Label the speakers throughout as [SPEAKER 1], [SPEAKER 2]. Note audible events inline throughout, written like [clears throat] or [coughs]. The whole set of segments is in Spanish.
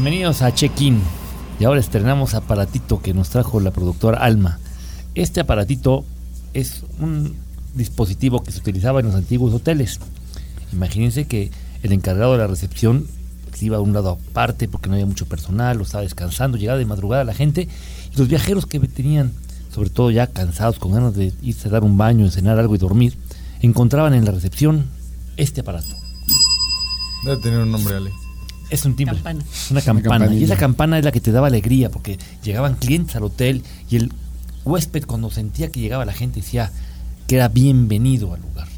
[SPEAKER 1] Bienvenidos a Check-in. Y ahora estrenamos aparatito que nos trajo la productora Alma. Este aparatito es un dispositivo que se utilizaba en los antiguos hoteles. Imagínense que el encargado de la recepción se iba a un lado aparte porque no había mucho personal, lo estaba descansando, llegaba de madrugada la gente y los viajeros que tenían, sobre todo ya cansados, con ganas de irse a dar un baño, cenar algo y dormir, encontraban en la recepción este aparato.
[SPEAKER 2] Debe tener un nombre, Ale.
[SPEAKER 1] Es un timbre.
[SPEAKER 3] Campana.
[SPEAKER 1] Una campana. y esa campana es la que te daba alegría porque llegaban clientes al hotel y el huésped cuando sentía que llegaba la gente decía que era bienvenido al lugar.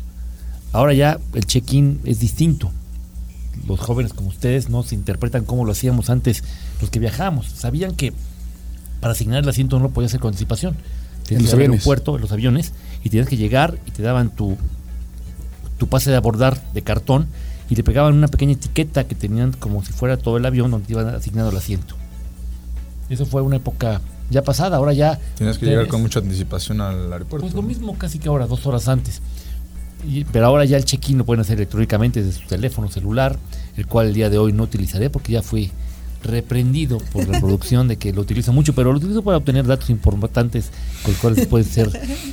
[SPEAKER 1] Ahora ya el check-in es distinto. Los jóvenes como ustedes no se interpretan como lo hacíamos antes los que viajábamos. Sabían que para asignar el asiento no lo podía hacer con anticipación. Tenías que ir al aeropuerto, en los aviones, y tenías que llegar y te daban tu, tu pase de abordar de cartón y le pegaban una pequeña etiqueta que tenían como si fuera todo el avión donde te iban asignado el asiento. Eso fue una época ya pasada, ahora ya...
[SPEAKER 2] Tienes que llegar con mucha anticipación al aeropuerto.
[SPEAKER 1] Pues lo mismo casi que ahora, dos horas antes. Y- pero ahora ya el check-in lo pueden hacer electrónicamente desde su teléfono celular, el cual el día de hoy no utilizaré porque ya fui reprendido por la producción de que lo utilizo mucho, pero lo utilizo para obtener datos importantes con los cuales pueden ser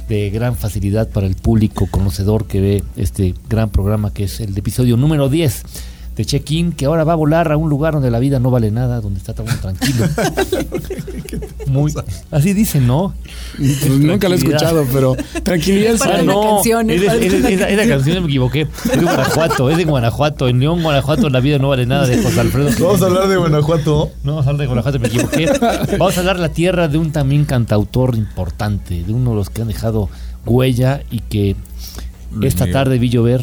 [SPEAKER 1] de gran facilidad para el público conocedor que ve este gran programa que es el episodio número 10 de Check-in, que ahora va a volar a un lugar donde la vida no vale nada, donde está todo tranquilo. [laughs] Muy, así dicen, ¿no?
[SPEAKER 4] Pues nunca lo he escuchado, pero [laughs] tranquilidad
[SPEAKER 3] Es para una
[SPEAKER 1] no,
[SPEAKER 3] canción, es
[SPEAKER 1] es-
[SPEAKER 3] para
[SPEAKER 1] es-
[SPEAKER 3] una
[SPEAKER 1] esa, esa canción me equivoqué. Es de Guanajuato, es de Guanajuato. En León, Guanajuato, la vida no vale nada de José Alfredo.
[SPEAKER 2] Vamos a hablar de Guanajuato.
[SPEAKER 1] No, vamos a hablar de Guanajuato, me equivoqué. [laughs] Vamos a hablar de la tierra de un también cantautor importante, de uno de los que han dejado huella y que esta tarde vi llover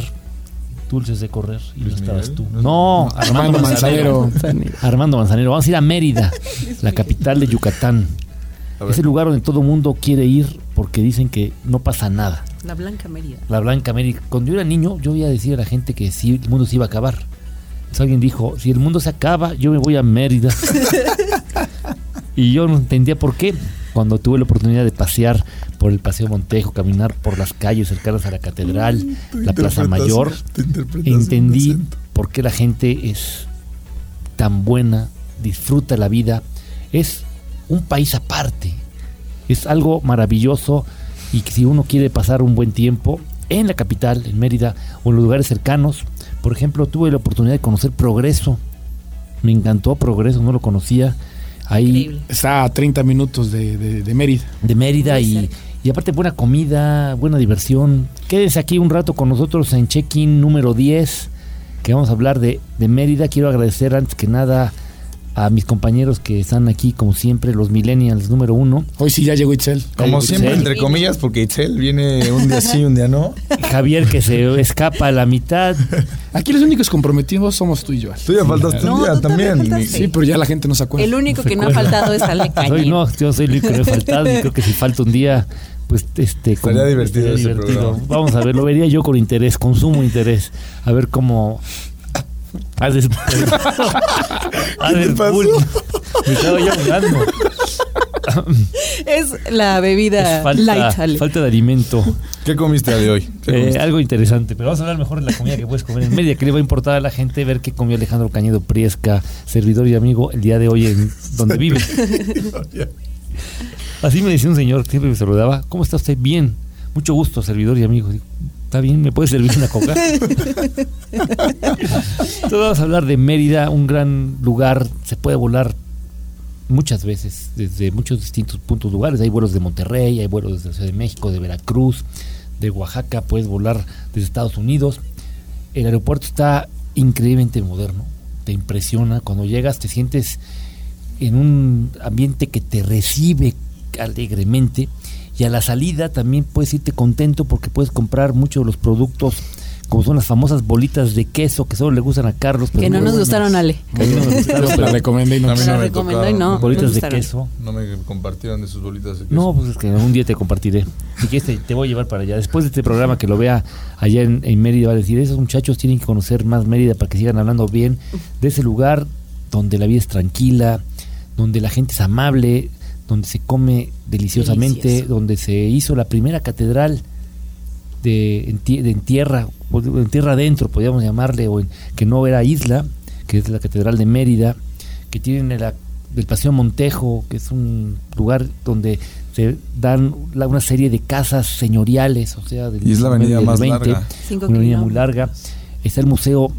[SPEAKER 1] dulces de correr y no estabas
[SPEAKER 2] Miguel,
[SPEAKER 1] tú.
[SPEAKER 2] ¿no?
[SPEAKER 1] No, Armando
[SPEAKER 4] Armando
[SPEAKER 1] Manzanero.
[SPEAKER 4] Manzanero.
[SPEAKER 1] Armando Manzanero. Vamos a ir a Mérida, la capital de Yucatán. Es el lugar donde todo mundo quiere ir porque dicen que no pasa nada.
[SPEAKER 3] La Blanca Mérida.
[SPEAKER 1] La Blanca América. Cuando yo era niño, yo iba a decir a la gente que sí, el mundo se iba a acabar. Entonces alguien dijo, si el mundo se acaba, yo me voy a Mérida. [laughs] y yo no entendía por qué. Cuando tuve la oportunidad de pasear por el Paseo Montejo, caminar por las calles cercanas a la catedral,
[SPEAKER 2] Tu
[SPEAKER 1] la Plaza Mayor, entendí por qué la gente es tan buena, disfruta la vida. Es un país aparte. Es algo maravilloso y que si uno quiere pasar un buen tiempo en la capital, en Mérida o en los lugares cercanos, por ejemplo, tuve la oportunidad de conocer Progreso. Me encantó Progreso, no lo conocía. Ahí
[SPEAKER 3] Increíble.
[SPEAKER 4] Está a 30 minutos de, de- de Mérida.
[SPEAKER 1] de Mérida y, y aparte buena comida, buena diversión. Quédense aquí un rato con nosotros en check-in número 10, que vamos a hablar de, de Mérida. Quiero agradecer antes que nada a mis compañeros que están aquí, como siempre, los millennials número uno.
[SPEAKER 4] Hoy sí ya llegó Itzel.
[SPEAKER 2] Como siempre, entre comillas, porque Itzel viene un día sí, un día no.
[SPEAKER 1] Javier que se escapa a la mitad.
[SPEAKER 4] Aquí los únicos comprometidos somos tú y yo.
[SPEAKER 2] Tú ya faltaste
[SPEAKER 3] No,
[SPEAKER 2] un día
[SPEAKER 3] tú también.
[SPEAKER 4] Sí, pero ya la gente no se acuerda.
[SPEAKER 3] El único que no ha faltado es Ale Cañé.
[SPEAKER 1] no, yo soy el único que no he faltado y creo que si falta un día, pues este...
[SPEAKER 2] Estaría divertido ese programa.
[SPEAKER 1] Vamos a ver, lo vería yo con interés, con sumo interés. A ver cómo... Haces... [laughs] Haces
[SPEAKER 2] pasó?
[SPEAKER 1] bull. Me estaba ya ahogando.
[SPEAKER 3] Es la bebida
[SPEAKER 1] Es falta,
[SPEAKER 3] light, Ale.
[SPEAKER 1] falta de alimento.
[SPEAKER 2] ¿Qué comiste el día de hoy? ¿Qué
[SPEAKER 1] Eh,
[SPEAKER 2] comiste?
[SPEAKER 1] algo interesante, pero vamos a hablar mejor de la comida que puedes comer en media, que le va a importar a la gente ver qué comió Alejandro Cañedo Priesca, servidor y amigo, el día de hoy en donde vive. [laughs] Así me decía un señor, siempre me saludaba, ¿cómo está usted? Bien, mucho gusto, servidor y amigo. Digo, Está bien, ¿me puede servir una coca? [laughs] Entonces vamos a hablar de Mérida, un gran lugar, se puede volar muchas veces desde muchos distintos puntos lugares. Hay vuelos de Monterrey, hay vuelos desde la Ciudad de México, de Veracruz, de Oaxaca, puedes volar desde Estados Unidos. El aeropuerto está increíblemente moderno, te impresiona. Cuando llegas te sientes en un ambiente que te recibe alegremente y a la salida también puedes irte contento porque puedes comprar muchos de los productos como son las famosas bolitas de queso que solo le gustan a Carlos. pero
[SPEAKER 3] Que no nos
[SPEAKER 1] buenas.
[SPEAKER 3] gustaron, Ale.
[SPEAKER 1] Que no me gustaron,
[SPEAKER 4] la recomendé y no.
[SPEAKER 2] A mí
[SPEAKER 3] Se
[SPEAKER 2] no
[SPEAKER 3] la
[SPEAKER 2] me
[SPEAKER 3] recomendó y no.
[SPEAKER 1] bolitas
[SPEAKER 3] me
[SPEAKER 1] de queso.
[SPEAKER 2] No me compartieron de sus bolitas de queso.
[SPEAKER 1] No, pues es que un día te compartiré. Si quieres, te, te voy a llevar para allá. Después de este programa que lo vea allá en, en Mérida, va a decir: esos muchachos tienen que conocer más Mérida para que sigan hablando bien de ese lugar donde la vida es tranquila, donde la gente es amable, donde se come deliciosamente,
[SPEAKER 3] Delicioso.
[SPEAKER 1] donde se hizo la primera catedral de en, de en tierra, o en tierra adentro, podríamos llamarle, o en, que no era isla, que es la catedral de Mérida, que tienen el, el Paseo Montejo, que es un lugar donde se dan la- una serie de casas señoriales, o sea, del
[SPEAKER 2] Y es la avenida
[SPEAKER 1] del
[SPEAKER 2] más larga.
[SPEAKER 3] Cinco
[SPEAKER 1] una avenida muy larga. Está el Museo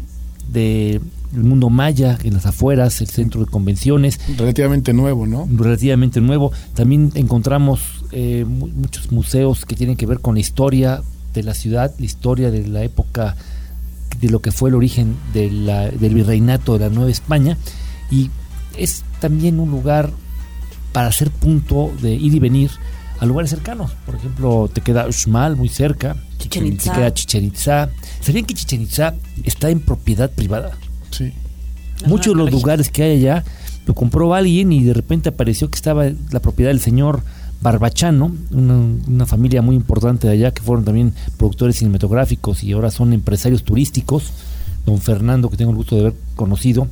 [SPEAKER 1] de- del Mundo Maya en las afueras, el centro de convenciones,
[SPEAKER 4] Relativamente nuevo, ¿no?
[SPEAKER 1] relativamente nuevo. También encontramos eh, mu- muchos museos que tienen que ver con la historia de la ciudad, la historia de la época de lo que fue el origen de la- del virreinato de la Nueva España y es también un lugar para hacer punto de ir y venir a lugares cercanos. Por ejemplo, te queda Uxmal muy cerca,
[SPEAKER 3] Chichén Itzá.
[SPEAKER 1] te queda Chichen Itzá. ¿Sabían que Chichen Itzá está en propiedad privada?
[SPEAKER 4] Sí.
[SPEAKER 1] Muchos de los lugares que hay allá lo compró alguien y de repente apareció que estaba la propiedad del señor Barbachano, una, una familia muy importante de allá que fueron también productores cinematográficos y ahora son empresarios turísticos. Don Fernando, que tengo el gusto de haber conocido,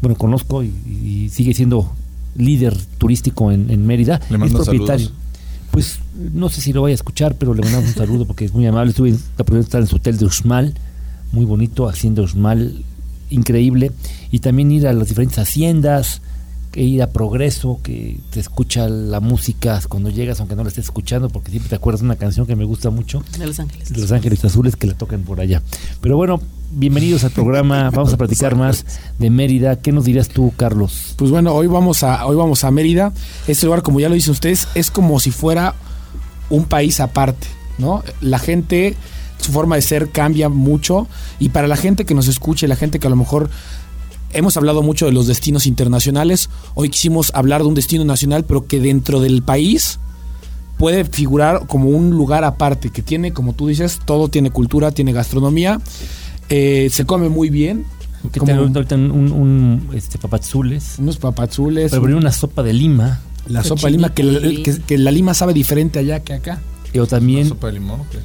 [SPEAKER 1] bueno, conozco y, y sigue siendo líder turístico en, en Mérida.
[SPEAKER 2] Le
[SPEAKER 1] es
[SPEAKER 2] mando
[SPEAKER 1] propietario.
[SPEAKER 2] saludos.
[SPEAKER 1] Pues no sé si lo vaya a escuchar, pero le mandamos un saludo porque es muy amable. Estuve la oportunidad de estar en su hotel de Uxmal, muy bonito, hacienda Uxmal, increíble. Y también ir a las diferentes haciendas, e ir a Progreso, que te escucha la música cuando llegas, aunque no la estés escuchando, porque siempre te acuerdas de una canción que me gusta mucho,
[SPEAKER 3] De Los Ángeles.
[SPEAKER 1] de Los Ángeles Azules, que la tocan por allá. Pero bueno, bienvenidos al programa. [laughs] Vamos a platicar más de Mérida. ¿Qué nos dirías tú, Carlos?
[SPEAKER 4] Pues bueno, hoy vamos a, hoy vamos a Mérida. Este lugar, como ya lo dicen ustedes, es como si fuera un país aparte, ¿no? La gente, su forma de ser cambia mucho. Y para la gente que nos escuche, la gente que a lo mejor hemos hablado mucho de los destinos internacionales, hoy quisimos hablar de un destino nacional, pero que dentro del país puede figurar como un lugar aparte, que tiene, como tú dices, todo tiene cultura, tiene gastronomía, eh, se come muy bien.
[SPEAKER 1] ¿Qué
[SPEAKER 4] como
[SPEAKER 1] tal ahorita un, un, un, este, papazules?
[SPEAKER 4] unos papazules,
[SPEAKER 1] Pero una sopa de lima.
[SPEAKER 4] la sopa de lima, que la, que, que la lima sabe diferente allá que acá.
[SPEAKER 1] O también
[SPEAKER 2] ¿Sopa de limón o qué?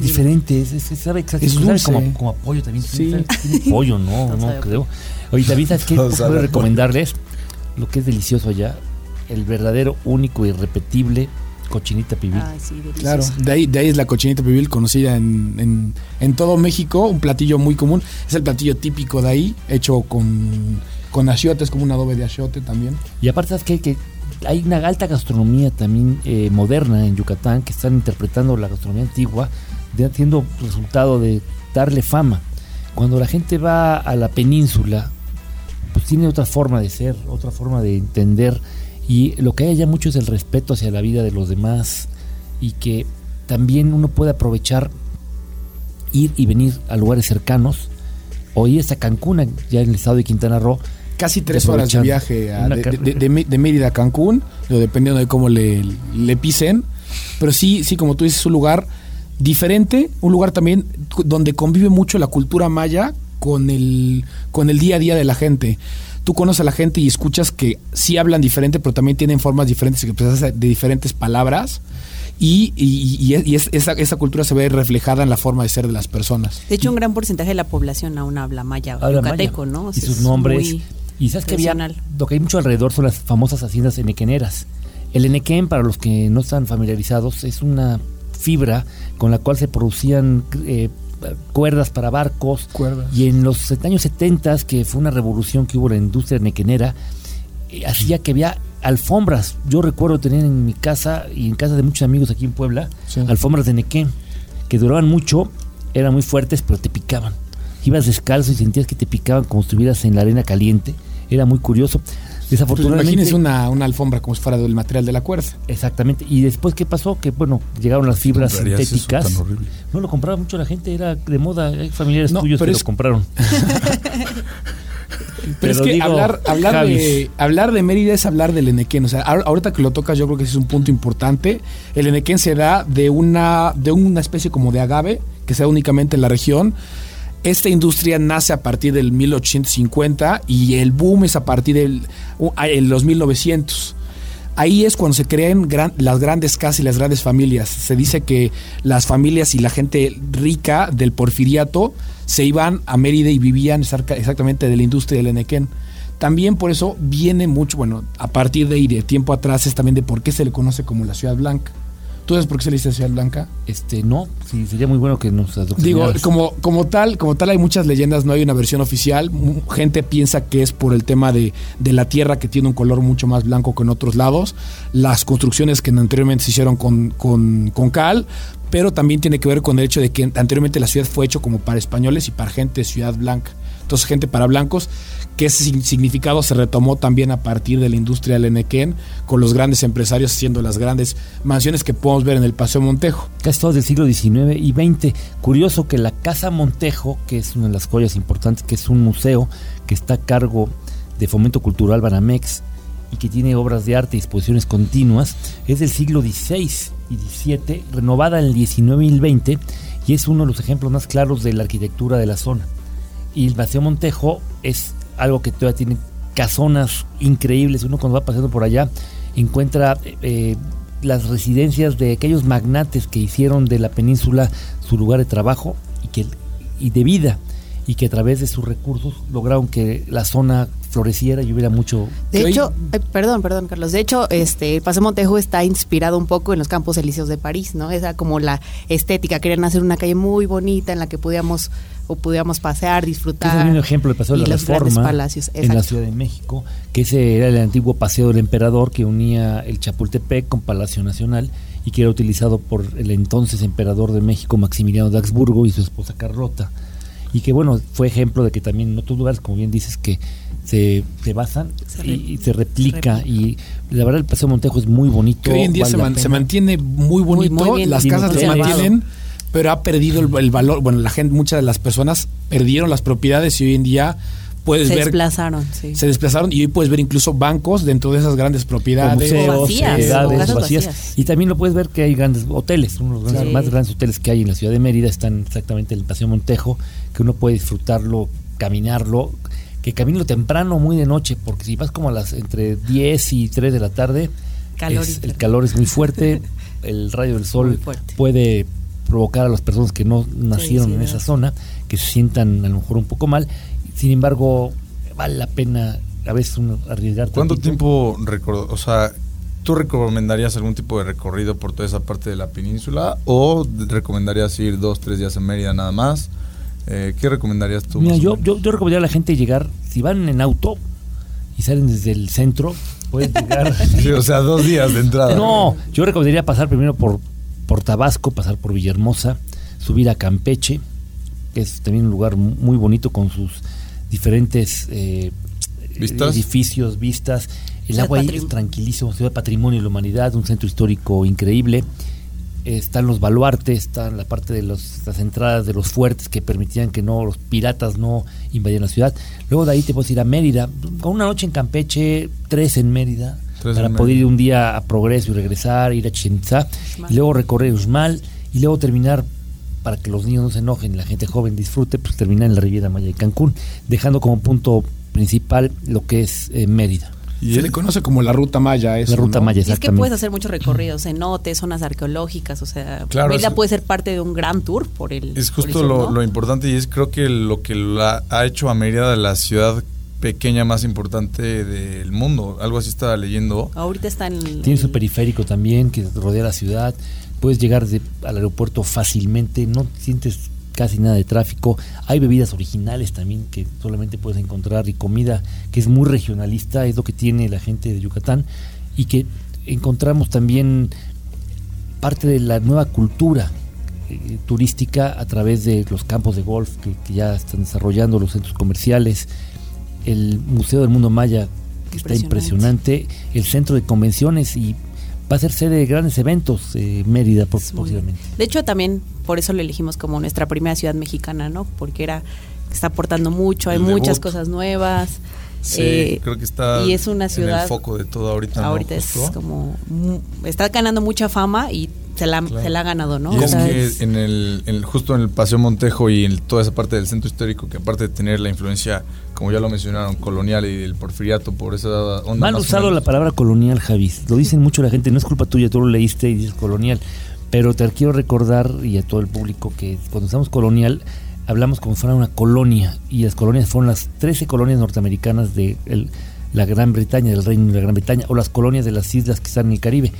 [SPEAKER 1] Diferente, es, es- sabe, exacto,
[SPEAKER 4] Es
[SPEAKER 1] como, como pollo también.
[SPEAKER 4] Sí.
[SPEAKER 1] sabe- [laughs] tiene pollo, no,
[SPEAKER 3] No
[SPEAKER 1] creo. Oye, también sabes qué [laughs]
[SPEAKER 2] No
[SPEAKER 1] puedo
[SPEAKER 2] a pollo.
[SPEAKER 1] recomendarles lo que es delicioso allá, el verdadero, único, irrepetible cochinita pibil.
[SPEAKER 3] Ay, sí, delicioso.
[SPEAKER 4] Claro, de ahí, de ahí es la cochinita pibil conocida en, en, en todo México, un platillo muy común. Es el platillo típico de ahí, hecho con, con achiote, es como un adobe de achiote también.
[SPEAKER 1] Y aparte, ¿sabes qué? Que hay una alta gastronomía también eh, moderna en Yucatán que están interpretando la gastronomía antigua, de, siendo resultado de darle fama. Cuando la gente va a la península, pues tiene otra forma de ser, otra forma de entender. Y lo que hay allá mucho es el respeto hacia la vida de los demás y que también uno puede aprovechar ir y venir a lugares cercanos o ir hasta Cancún, ya en el estado de Quintana Roo,
[SPEAKER 4] Casi tres horas de viaje a- de, Mérida a Cancún, dependiendo de cómo le, le pisen. Pero sí, sí, como tú dices, es un lugar diferente, un lugar también donde convive mucho la cultura maya con el, con el día a día de la gente. Tú conoces a la gente y escuchas que sí hablan diferente, pero también tienen formas diferentes y expresarse de diferentes palabras. Y, y- y- y es- esa, esa cultura se ve reflejada en la forma de ser de las personas.
[SPEAKER 3] De hecho, un gran porcentaje de la población aún habla maya o
[SPEAKER 1] Habla
[SPEAKER 3] yucateco,
[SPEAKER 1] maya.
[SPEAKER 3] ¿no? O
[SPEAKER 1] Y sus
[SPEAKER 3] es
[SPEAKER 1] nombres. Y sabes que había, lo que hay mucho alrededor son las famosas haciendas enequeneras. El enequén, para los que no están familiarizados, es una fibra con la cual se producían eh, cuerdas para barcos.
[SPEAKER 4] Cuerdas.
[SPEAKER 1] Y en los años 70, que fue una revolución que hubo en la industria enequenera, eh, hacía que había alfombras. Yo recuerdo tener en mi casa y en casa de muchos amigos aquí en Puebla,
[SPEAKER 4] Sí.
[SPEAKER 1] alfombras de nequén, que duraban mucho, eran muy fuertes, pero te picaban. Ibas descalzo y sentías que te picaban como si estuvieras en la arena caliente. Era muy curioso.
[SPEAKER 4] Pues
[SPEAKER 1] Desafortunadamente.
[SPEAKER 4] imagínense una, una alfombra como si fuera del material de la cuerda.
[SPEAKER 1] Exactamente. ¿Y después qué pasó? Que bueno, llegaron las fibras
[SPEAKER 2] ¿Comprarías eso
[SPEAKER 1] sintéticas.
[SPEAKER 2] tan horrible?
[SPEAKER 1] No lo compraba mucho la gente, era de moda. Hay familiares
[SPEAKER 4] No,
[SPEAKER 1] tuyos que
[SPEAKER 4] pero
[SPEAKER 1] lo
[SPEAKER 4] es-
[SPEAKER 1] compraron. [laughs]
[SPEAKER 4] Pero, es que
[SPEAKER 1] digo,
[SPEAKER 4] hablar, hablar,
[SPEAKER 1] Javis,
[SPEAKER 4] de, hablar de Mérida es hablar del Enequén. O sea, ahor- ahorita que lo tocas, yo creo que ese es un punto importante. El Enequén se da de una, de una especie como de agave que se da únicamente en la región. Esta industria nace a partir del 1850 y el boom es a partir del los 1900. Ahí es cuando se crean las grandes casas y las grandes familias. Se dice que las familias y la gente rica del porfiriato se iban a Mérida y vivían exactamente de la industria del Enequén. También por eso viene mucho, bueno, a partir de ahí, de tiempo atrás, es también de por qué se le conoce como la Ciudad Blanca. ¿Tú sabes por qué saliste a Ciudad Blanca?
[SPEAKER 1] Este, no, sí, sería muy bueno que nos
[SPEAKER 4] Digo, como, como tal, como tal hay muchas leyendas, no hay una versión oficial. Gente piensa que es por el tema de, de la tierra que tiene un color mucho más blanco que en otros lados. Las construcciones que anteriormente se hicieron con, con, con cal, pero también tiene que ver con el hecho de que anteriormente la ciudad fue hecho como para españoles y para gente de ciudad blanca. Entonces, gente para blancos, que ese sig- significado se retomó también a partir de la industria del Enequén, con los grandes empresarios haciendo las grandes mansiones que podemos ver en el Paseo Montejo.
[SPEAKER 1] Casi todos del siglo XIX y XX. Curioso que la Casa Montejo, que es una de las joyas importantes, que es un museo que está a cargo de Fomento Cultural Banamex y que tiene obras de arte y exposiciones continuas, es del siglo XVI y XVII, renovada en el XIX y el XX, y es uno de los ejemplos más claros de la arquitectura de la zona. Y el Paseo Montejo es algo que todavía tiene casonas increíbles. Uno cuando va pasando por allá encuentra eh, las residencias de aquellos magnates que hicieron de la península su lugar de trabajo y, que, y de vida y que a través de sus recursos lograron que la zona floreciera y hubiera mucho...
[SPEAKER 3] De hecho, eh, perdón, perdón, Carlos. De hecho, este, el Paseo Montejo está inspirado un poco en los Campos Elíseos de París, ¿no? Esa como la estética. Querían hacer una calle muy bonita en la que pudiéramos o pudiéramos pasear,
[SPEAKER 1] que es
[SPEAKER 3] disfrutar.
[SPEAKER 1] mismo ejemplo del Paseo de la Reforma
[SPEAKER 3] palacios,
[SPEAKER 1] en la. Ciudad de México, que ese era el antiguo Paseo del Emperador que unía el Chapultepec con Palacio Nacional y que era utilizado por el entonces emperador de México, Maximiliano de Habsburgo, y su esposa Carlota. Y que bueno, fue ejemplo de que también en otros lugares, como bien dices, que se, se basan
[SPEAKER 3] Se
[SPEAKER 1] y,
[SPEAKER 3] re-
[SPEAKER 1] y se replica.
[SPEAKER 3] replica.
[SPEAKER 1] Y la verdad el Paseo Montejo es muy bonito.
[SPEAKER 4] que hoy en día
[SPEAKER 1] vale
[SPEAKER 4] se, man- mantiene muy bonito,
[SPEAKER 3] muy bien
[SPEAKER 4] las casas se mantienen, pero ha perdido el, el valor. Bueno, la gente, muchas de las personas perdieron las propiedades y hoy en día puedes
[SPEAKER 3] Se
[SPEAKER 4] ver
[SPEAKER 3] desplazaron, sí.
[SPEAKER 4] se desplazaron y hoy puedes ver incluso bancos dentro de esas grandes propiedades.
[SPEAKER 1] museos,
[SPEAKER 3] vacías,
[SPEAKER 1] ciudades
[SPEAKER 3] o casas
[SPEAKER 1] vacías.
[SPEAKER 3] vacías.
[SPEAKER 1] Y también lo puedes ver que hay grandes hoteles, uno de los grandes-
[SPEAKER 3] Sí.
[SPEAKER 1] más grandes hoteles que hay en la ciudad de Mérida están exactamente en el Paseo Montejo, que uno puede disfrutarlo, caminarlo, que camino temprano, muy de noche, porque si vas como a las entre 10 y 3 de la tarde,
[SPEAKER 3] Calor
[SPEAKER 1] es-
[SPEAKER 3] y
[SPEAKER 1] el calor es muy fuerte, [laughs] el rayo del sol puede provocar a las personas que no nacieron
[SPEAKER 3] sí,
[SPEAKER 1] en esa zona, que se sientan a lo mejor un poco mal. Sin embargo, vale la pena a veces uno arriesgar.
[SPEAKER 2] ¿Cuánto tiempo recor- o sea, tú recomendarías algún tipo de recorrido por toda esa parte de la península o recomendarías ir dos, tres días en Mérida nada más? Eh, ¿Qué recomendarías tú?
[SPEAKER 1] Mira, yo,
[SPEAKER 2] menos?
[SPEAKER 1] yo, yo recomendaría a la gente llegar, si van en auto y salen desde el centro, pueden llegar. [laughs]
[SPEAKER 2] Sí, o sea, dos días de entrada.
[SPEAKER 1] no, yo recomendaría pasar primero por, por Tabasco, pasar por Villahermosa, subir a Campeche, que es también un lugar mu- muy bonito con sus diferentes eh,
[SPEAKER 2] ¿Vistas?
[SPEAKER 1] edificios, vistas. El agua ahí es tranquilísimo, ciudad patrimonio de la humanidad, un centro histórico increíble. Están los baluartes, están la parte de los- las entradas de los fuertes que permitían que no los piratas no invadieran la ciudad. Luego de ahí te puedes ir a Mérida, con una noche en Campeche, tres en Mérida,
[SPEAKER 2] Tres
[SPEAKER 1] para
[SPEAKER 2] en
[SPEAKER 1] poder
[SPEAKER 2] Mérida.
[SPEAKER 1] ir un día a Progreso y regresar, ir a Chichen Itzá, y luego recorrer Uxmal y luego terminar para que los niños no se enojen y la gente joven disfrute, pues terminar en la Riviera Maya y Cancún, dejando como punto principal lo que es eh, Mérida,
[SPEAKER 2] Y
[SPEAKER 4] Se le conoce como la ruta maya. Eso,
[SPEAKER 1] la ruta
[SPEAKER 4] ¿no?
[SPEAKER 1] Maya
[SPEAKER 3] Y es que
[SPEAKER 1] exactamente.
[SPEAKER 3] puedes hacer muchos recorridos, cenotes, zonas arqueológicas, o sea,
[SPEAKER 2] Claro,
[SPEAKER 3] Mérida
[SPEAKER 2] es-
[SPEAKER 3] puede ser parte de un gran tour por el
[SPEAKER 2] Es
[SPEAKER 3] el
[SPEAKER 2] justo
[SPEAKER 3] sur,
[SPEAKER 2] lo,
[SPEAKER 3] ¿no?
[SPEAKER 2] lo importante y es creo que lo que la, ha hecho a Mérida la ciudad pequeña más importante del mundo. Algo así estaba leyendo.
[SPEAKER 3] Ahorita está en el-
[SPEAKER 1] Tiene su periférico también que rodea la ciudad. Puedes llegar de- al aeropuerto fácilmente, no sientes casi nada de tráfico. Hay bebidas originales también que solamente puedes encontrar y comida que es muy regionalista, es lo que tiene la gente de Yucatán y que encontramos también parte de la nueva cultura eh, turística a través de los campos de golf que, que ya están desarrollando, los centros comerciales, el Museo del Mundo Maya que está
[SPEAKER 3] Impresionante.
[SPEAKER 1] el centro de convenciones y va a ser sede de grandes eventos eh, Mérida posiblemente.
[SPEAKER 3] De hecho, también por eso lo elegimos como nuestra primera ciudad mexicana, ¿no? Porque era está aportando mucho, hay
[SPEAKER 2] El
[SPEAKER 3] muchas
[SPEAKER 2] debut.
[SPEAKER 3] cosas nuevas.
[SPEAKER 2] Sí,
[SPEAKER 3] eh,
[SPEAKER 2] creo que está
[SPEAKER 3] y es una
[SPEAKER 2] en
[SPEAKER 3] ciudad
[SPEAKER 2] el foco de todo ahorita. ¿no?
[SPEAKER 3] ahorita es
[SPEAKER 2] Justo.
[SPEAKER 3] como mu- está ganando mucha fama y se la,
[SPEAKER 2] Claro.
[SPEAKER 3] se la ha ganado, ¿no?
[SPEAKER 2] Y es que en el, en el- justo en el Paseo Montejo y en toda esa parte del centro histórico, que aparte de tener la influencia, como ya lo mencionaron, colonial y el porfiriato, por esa onda.
[SPEAKER 1] Mal usado
[SPEAKER 2] menos.
[SPEAKER 1] la palabra colonial, Javis. Lo dicen mucho la gente, no es culpa tuya, tú lo leíste y dices colonial. Pero te quiero recordar y a todo el público que cuando estamos colonial hablamos como si fuera una colonia y las colonias fueron las 13 colonias norteamericanas de el- la Gran Bretaña, del Reino de la Gran Bretaña o las colonias de las islas que están en el Caribe.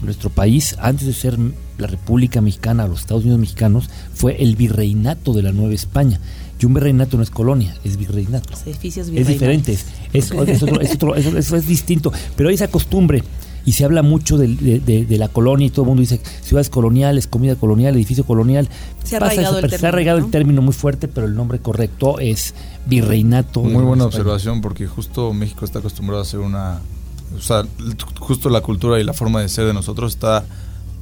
[SPEAKER 1] nuestro país, antes de ser la República Mexicana, los Estados Unidos mexicanos, fue el virreinato de la Nueva España. Y un virreinato no es colonia, es virreinato.
[SPEAKER 3] Los edificios
[SPEAKER 1] Es diferente, es, es, es otro- es otro- es distinto. Pero hay esa costumbre y se habla mucho del- de, de- de la colonia y todo el mundo dice ciudades coloniales, comida colonial, edificio colonial.
[SPEAKER 3] Se ha
[SPEAKER 1] Pasa
[SPEAKER 3] arraigado
[SPEAKER 1] eso,
[SPEAKER 3] el
[SPEAKER 1] pero se ha
[SPEAKER 3] término,
[SPEAKER 1] arraigado
[SPEAKER 3] ¿no?
[SPEAKER 1] el término muy fuerte, pero el nombre correcto es virreinato. de
[SPEAKER 2] Muy buena
[SPEAKER 1] España.
[SPEAKER 2] observación porque justo México está acostumbrado a hacer una... O sea, justo la cultura y la forma de ser de nosotros está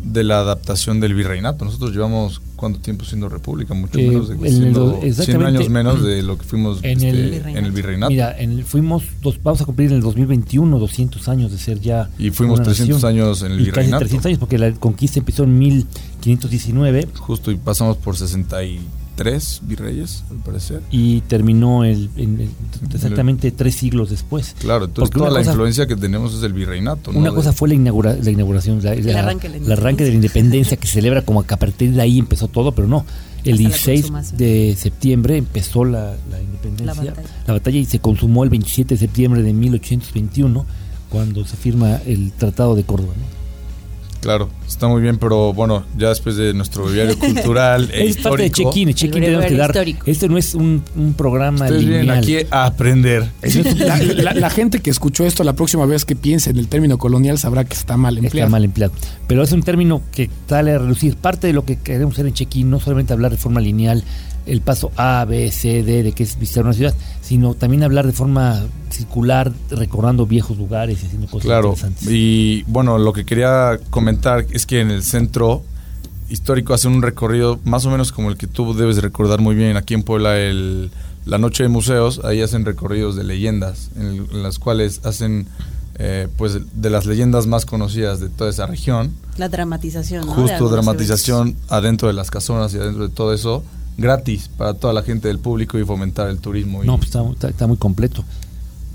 [SPEAKER 2] de la adaptación del virreinato. Nosotros llevamos cuánto tiempo siendo república, mucho
[SPEAKER 1] Eh,
[SPEAKER 2] menos de
[SPEAKER 1] en el
[SPEAKER 2] siendo
[SPEAKER 1] do-
[SPEAKER 2] 100
[SPEAKER 1] exactamente.
[SPEAKER 2] años menos de lo que fuimos
[SPEAKER 1] En
[SPEAKER 2] este,
[SPEAKER 1] el-
[SPEAKER 2] en el virreinato.
[SPEAKER 1] Mira, en el- fuimos, dos, vamos a cumplir en el 2021 200 años de ser ya.
[SPEAKER 2] Y fuimos
[SPEAKER 1] una
[SPEAKER 2] 300
[SPEAKER 1] nación.
[SPEAKER 2] años en el
[SPEAKER 1] Y casi
[SPEAKER 2] virreinato.
[SPEAKER 1] 300 años porque la conquista empezó en 1519
[SPEAKER 2] Justo y pasamos por 63 virreyes, al parecer.
[SPEAKER 1] y terminó el, en- en- exactamente tres siglos después.
[SPEAKER 2] Claro, entonces
[SPEAKER 1] Porque
[SPEAKER 2] toda la
[SPEAKER 1] cosa-
[SPEAKER 2] influencia que tenemos es del virreinato. ¿no?
[SPEAKER 1] Una cosa fue la, inaugura, la inauguración, la- la-
[SPEAKER 3] arranque de la
[SPEAKER 1] el arranque de la independencia que se celebra como que a partir de ahí empezó todo, pero no. El
[SPEAKER 3] Hasta la
[SPEAKER 1] 16
[SPEAKER 3] consumación.
[SPEAKER 1] de septiembre empezó la, la independencia,
[SPEAKER 3] La batalla.
[SPEAKER 1] la batalla y se consumó el 27 de septiembre de 1821 cuando se firma el Tratado de Córdoba. ¿no?
[SPEAKER 2] Claro, está muy bien, pero bueno, ya después de nuestro diario [laughs] cultural e
[SPEAKER 1] es parte de check-in, el check-in tenemos que dar.
[SPEAKER 3] histórico.
[SPEAKER 1] Este no es un, un programa
[SPEAKER 2] ustedes vienen
[SPEAKER 1] lineal.
[SPEAKER 2] aquí a aprender.
[SPEAKER 4] La, la- la gente que escuchó esto la próxima vez que piense en el término colonial sabrá que está mal
[SPEAKER 1] Está
[SPEAKER 4] empleado.
[SPEAKER 1] mal empleado. Pero es un término que sale a relucir. Parte de lo que queremos hacer en check-in, no solamente hablar de forma lineal, el paso A, B, C, D, de que es visitar una ciudad, sino también hablar de forma circular, recordando viejos lugares y haciendo cosas
[SPEAKER 2] Claro,
[SPEAKER 1] interesantes.
[SPEAKER 2] y bueno, lo que quería comentar es que en el centro histórico hacen un recorrido más o menos como el que tú debes recordar muy bien. Aquí en Puebla, el, la noche de museos, ahí hacen recorridos de leyendas, en, el- en las cuales hacen eh, pues de las leyendas más conocidas de toda esa región,
[SPEAKER 3] La dramatización,
[SPEAKER 2] justo dramatización adentro de las casonas y adentro de todo eso, gratis para toda la gente del público y fomentar el turismo. y-
[SPEAKER 1] No, pues está, está- está muy completo.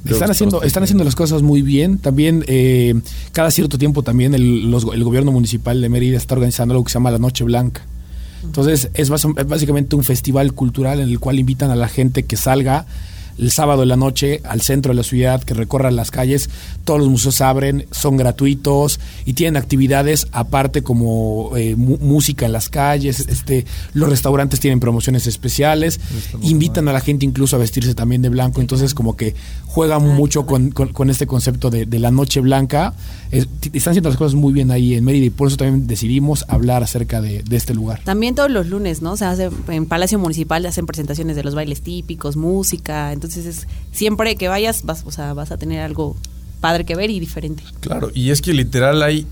[SPEAKER 2] Creo
[SPEAKER 4] Están haciendo,
[SPEAKER 2] está
[SPEAKER 4] están haciendo las cosas muy bien. También eh, cada cierto tiempo también el, los- el gobierno municipal de Mérida está organizando algo que se llama la Noche Blanca. Entonces es básicamente un festival cultural en el cual invitan a la gente que salga el sábado en la noche al centro de la ciudad, que recorra las calles. Todos los museos abren, son gratuitos y tienen actividades aparte como eh, música en las calles. Este, los restaurantes tienen promociones especiales. Invitan a la gente incluso a vestirse también de blanco. Entonces como que juegan mucho con, con- con este concepto de, de la noche blanca. Es- están haciendo las cosas muy bien ahí en Mérida y por eso también decidimos hablar acerca de, de este lugar.
[SPEAKER 3] También todos los lunes, ¿no? Se hace en Palacio Municipal hacen presentaciones de los bailes típicos, música, entonces es siempre que vayas vas, o sea, vas a tener algo padre que ver y diferente.
[SPEAKER 2] Claro, y es que literal hay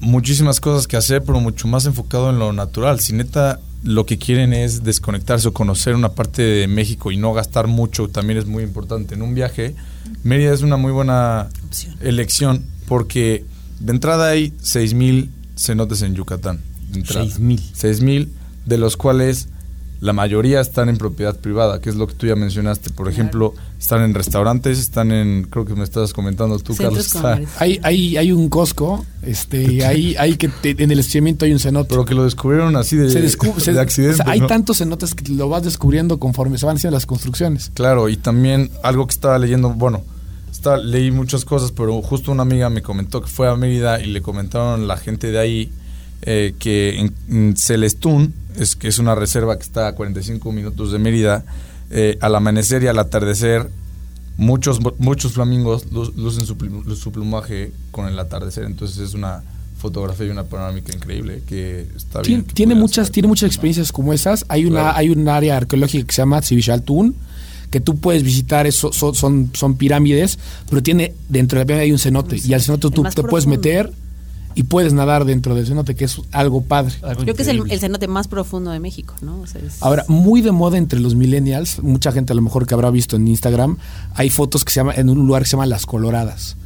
[SPEAKER 2] muchísimas cosas que hacer, pero mucho más enfocado en lo natural. Si neta lo que quieren es desconectarse o conocer una parte de México y no gastar mucho, también es muy importante. En un viaje, Mérida es una muy buena
[SPEAKER 3] Opción.
[SPEAKER 2] elección porque de entrada hay 6.000 cenotes en Yucatán. De entrada.
[SPEAKER 1] 6,000.
[SPEAKER 2] 6.000, de los cuales la mayoría están en propiedad privada, que es lo que tú ya mencionaste. Por
[SPEAKER 3] Claro.
[SPEAKER 2] ejemplo, están en restaurantes, están en, creo que me estabas comentando tú,
[SPEAKER 3] Centros
[SPEAKER 2] Carlos.
[SPEAKER 4] Hay, hay, hay un Costco, este, hay, hay que te- en el estacionamiento hay un cenote.
[SPEAKER 2] Pero que lo descubrieron así de,
[SPEAKER 4] se
[SPEAKER 2] de accidente.
[SPEAKER 4] o sea, hay
[SPEAKER 2] ¿no?
[SPEAKER 4] tantos cenotes que lo vas descubriendo conforme se van haciendo las construcciones.
[SPEAKER 2] Claro, y también algo que estaba leyendo, bueno, está, leí muchas cosas, pero justo una amiga me comentó que fue a Mérida y le comentaron la gente de ahí eh, que en, en Celestún, es, que es una reserva que está a 45 minutos de Mérida, eh, al amanecer y al atardecer, muchos, muchos flamingos lu- lucen su, plu- su plumaje con el atardecer, entonces es una fotografía y una panorámica increíble que está bien.
[SPEAKER 4] Tiene,
[SPEAKER 2] que
[SPEAKER 4] tiene
[SPEAKER 2] pudiera
[SPEAKER 4] muchas, tiene muchas experiencias como esas. Hay una,
[SPEAKER 2] Claro.
[SPEAKER 4] hay un área arqueológica que se llama Tun que tú puedes visitar, eso, son, son, son pirámides, pero tiene dentro de la pirámide hay un cenote, y al cenote tú te puedes meter y puedes nadar dentro del cenote, que es algo padre.
[SPEAKER 1] Algo
[SPEAKER 3] Creo que es el, cenote más profundo de México, ¿no? O sea, es-
[SPEAKER 4] Ahora, muy de moda entre los millennials, mucha gente a lo mejor que habrá visto en Instagram, hay fotos que se llama en un lugar que se llama Las Coloradas.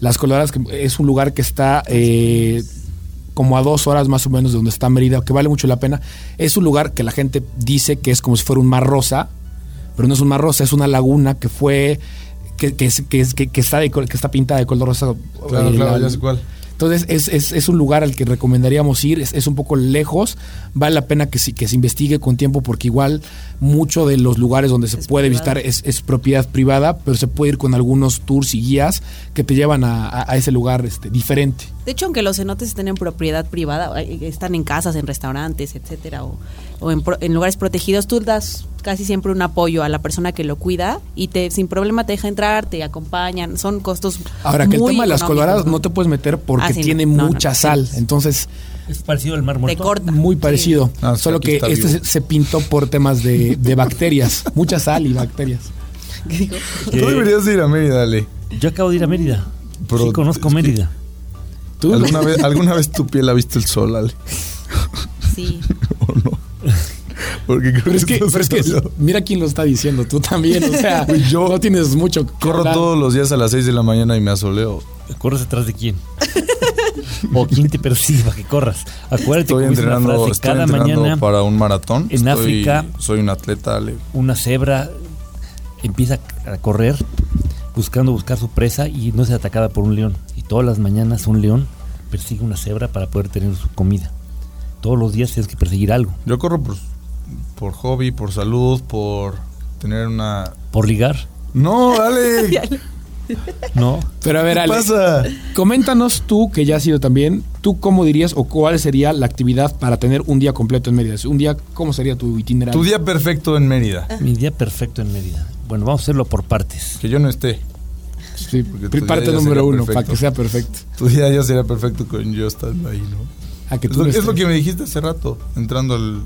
[SPEAKER 4] Las Coloradas que es un lugar que está eh, como a dos horas más o menos de donde está Mérida, que vale mucho la pena. Es un lugar que la gente dice que es como si fuera un mar rosa, pero no es un mar rosa, es una laguna que fue que, que, es- que, es- que- que está de que está pintada de color rosa.
[SPEAKER 2] Claro,
[SPEAKER 4] Eh,
[SPEAKER 2] claro,
[SPEAKER 4] la-
[SPEAKER 2] ya sé cuál.
[SPEAKER 4] Entonces es, es, es un lugar al que recomendaríamos ir, es, es un poco lejos, vale la pena que, se- que se investigue con tiempo porque igual mucho de los lugares donde se puede
[SPEAKER 3] privado.
[SPEAKER 4] visitar es, es propiedad privada, pero se puede ir con algunos tours y guías que te llevan a, a- a ese lugar este, diferente.
[SPEAKER 3] De hecho, aunque los cenotes estén en propiedad privada, eh, están en casas, en restaurantes, etcétera, o, o en, pro- en lugares protegidos, tú das casi siempre un apoyo a la persona que lo cuida y te sin problema te deja entrar, te acompañan, son costos
[SPEAKER 4] Ahora que el
[SPEAKER 3] muy
[SPEAKER 4] tema de las coloradas no te puedes meter porque
[SPEAKER 3] Ah, sí,
[SPEAKER 4] tiene
[SPEAKER 3] No,
[SPEAKER 4] mucha
[SPEAKER 3] no.
[SPEAKER 4] sal,
[SPEAKER 3] Sí.
[SPEAKER 4] entonces
[SPEAKER 1] Es parecido al mar
[SPEAKER 3] Te corta.
[SPEAKER 4] muy parecido,
[SPEAKER 2] Ah,
[SPEAKER 4] solo que este se, se pintó por temas de, de bacterias, [laughs] mucha sal y bacterias.
[SPEAKER 3] ¿Qué digo?
[SPEAKER 2] Tú deberías de ir a Mérida, Ale.
[SPEAKER 1] Yo acabo de ir a Mérida.
[SPEAKER 2] Pero
[SPEAKER 1] sí, conozco Mérida.
[SPEAKER 4] ¿Tú?
[SPEAKER 2] ¿Alguna vez, ¿Alguna vez tu piel ha visto el sol, Ale?
[SPEAKER 3] Sí. [laughs]
[SPEAKER 2] ¿O no? Porque creo
[SPEAKER 4] Pero es que, pero es que mira quién lo está diciendo, tú también, o sea, [laughs]
[SPEAKER 2] Pues yo
[SPEAKER 4] no tienes mucho que
[SPEAKER 2] Corro
[SPEAKER 4] hablar.
[SPEAKER 2] todos los días a las 6 de la mañana y me asoleo.
[SPEAKER 1] ¿Corres atrás de quién? ¿O quién te persigue para que corras? Acuérdate
[SPEAKER 2] Estoy
[SPEAKER 1] que una
[SPEAKER 2] entrenando,
[SPEAKER 1] frase,
[SPEAKER 2] estoy
[SPEAKER 1] cada
[SPEAKER 2] entrenando
[SPEAKER 1] mañana
[SPEAKER 2] para un maratón.
[SPEAKER 1] en
[SPEAKER 2] Estoy-
[SPEAKER 1] África-
[SPEAKER 2] Soy un atleta, Ale.
[SPEAKER 1] una cebra empieza a correr buscando buscar su presa y no es atacada por un león. Y todas las mañanas un león persigue una cebra para poder tener su comida. Todos los días tienes que perseguir algo.
[SPEAKER 2] Yo corro por, por hobby, por salud, por tener una...
[SPEAKER 1] Por ligar,
[SPEAKER 2] No, Ale. [laughs]
[SPEAKER 1] ¿no?
[SPEAKER 4] Pero a ver,
[SPEAKER 2] ¿Qué
[SPEAKER 4] Ale,
[SPEAKER 2] pasa?
[SPEAKER 4] coméntanos tú, que ya has ido también, tú cómo dirías o cuál sería la actividad para tener un día completo en Mérida. Un día, ¿cómo sería tu itinerario?
[SPEAKER 2] Tu día perfecto en Mérida.
[SPEAKER 1] Mi día perfecto en Mérida. Bueno, vamos a hacerlo por partes.
[SPEAKER 2] Que yo no esté.
[SPEAKER 4] Sí,
[SPEAKER 2] Porque tu día
[SPEAKER 4] parte
[SPEAKER 2] ya
[SPEAKER 4] número
[SPEAKER 2] sería
[SPEAKER 4] uno,
[SPEAKER 2] perfecto.
[SPEAKER 4] para que sea perfecto.
[SPEAKER 2] Tu día ya sería perfecto con yo estando ahí, ¿no?
[SPEAKER 4] A que
[SPEAKER 2] Es lo, es que me dijiste hace rato, entrando al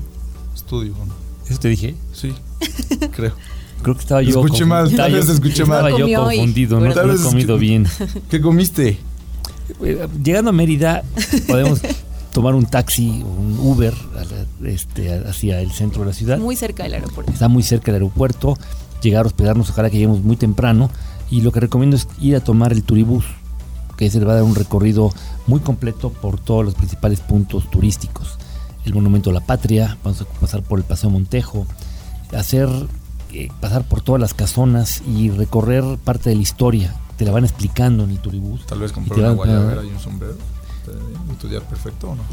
[SPEAKER 2] estudio. ¿no?
[SPEAKER 1] ¿Eso te dije?
[SPEAKER 2] Sí, [laughs] creo.
[SPEAKER 1] Creo que estaba yo.
[SPEAKER 2] Escuché mal,
[SPEAKER 1] estaba
[SPEAKER 2] tal
[SPEAKER 1] yo-
[SPEAKER 2] vez escuché mal.
[SPEAKER 1] Estaba yo confundido, no,
[SPEAKER 3] Tal
[SPEAKER 1] he comido bien.
[SPEAKER 2] ¿Qué comiste?
[SPEAKER 1] Eh, Llegando a Mérida, podemos tomar un taxi o un Uber este, hacia el centro de la ciudad.
[SPEAKER 3] Muy cerca del aeropuerto.
[SPEAKER 1] Está muy cerca del aeropuerto. Llegar a hospedarnos, ojalá que lleguemos muy temprano. Y lo que recomiendo es ir a tomar el turibús, que se le va a dar un recorrido muy completo por todos los principales puntos turísticos. El Monumento a la Patria, vamos a pasar por el Paseo Montejo, hacer eh, pasar por todas las casonas y recorrer parte de la historia. Te la van explicando en el turibús.
[SPEAKER 2] Tal vez comprar una guayabera y un sombrero. ¿Estaría bien? ¿Y tu día perfecto o no?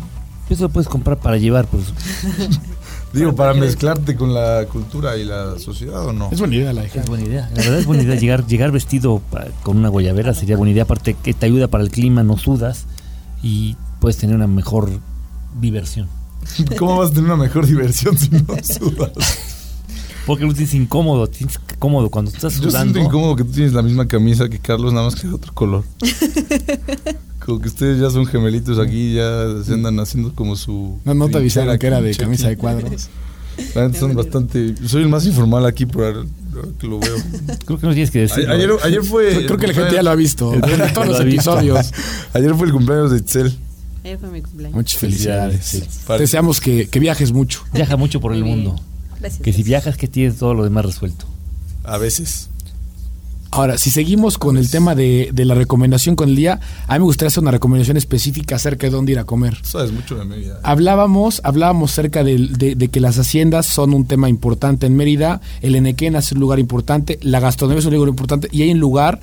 [SPEAKER 1] Eso lo puedes comprar para llevar, pues. [laughs]
[SPEAKER 2] Digo, para mezclarte con la cultura y la sociedad o no.
[SPEAKER 4] Es buena idea la hija.
[SPEAKER 1] Es buena idea. La verdad es buena idea. Llegar, llegar vestido con una guayabera sería buena idea. Aparte que te ayuda para el clima, no sudas y puedes tener una mejor diversión. [laughs]
[SPEAKER 2] ¿Cómo vas a tener una mejor diversión si no [laughs] sudas?
[SPEAKER 1] Porque lo tienes incómodo, tienes cómodo cuando estás
[SPEAKER 2] Yo
[SPEAKER 1] sudando.
[SPEAKER 2] siento incómodo que tú tienes la misma camisa que Carlos, nada más que de otro color. [laughs] Como que ustedes ya son gemelitos aquí, ya se andan haciendo como su.
[SPEAKER 4] No, no te avisaron que era de camisa de cuadros. [laughs]
[SPEAKER 2] La neta son bastante. Soy el más informal aquí por ahora que lo veo.
[SPEAKER 1] Creo que no tienes que decir.
[SPEAKER 2] Ayer, ayer fue.
[SPEAKER 4] Creo que la gente ya lo ha visto. [laughs] En todos [laughs]
[SPEAKER 1] lo
[SPEAKER 4] los episodios.
[SPEAKER 2] Ayer fue el cumpleaños de Itzel.
[SPEAKER 3] Ayer fue mi cumpleaños.
[SPEAKER 4] Muchas felicidades. Te deseamos que, que viajes mucho.
[SPEAKER 1] Viaja mucho por el mundo.
[SPEAKER 3] Gracias.
[SPEAKER 1] Que si viajas, que tienes todo lo demás resuelto.
[SPEAKER 2] A veces.
[SPEAKER 4] Ahora, si seguimos con el tema de, de la recomendación con el día, a mí me gustaría hacer una recomendación específica acerca de dónde ir a comer.
[SPEAKER 2] Sabes mucho de Mérida.
[SPEAKER 4] Hablábamos, hablábamos cerca del- de, de que las haciendas son un tema importante en Mérida, el Enequén es un lugar importante, la gastronomía es un lugar importante y hay un lugar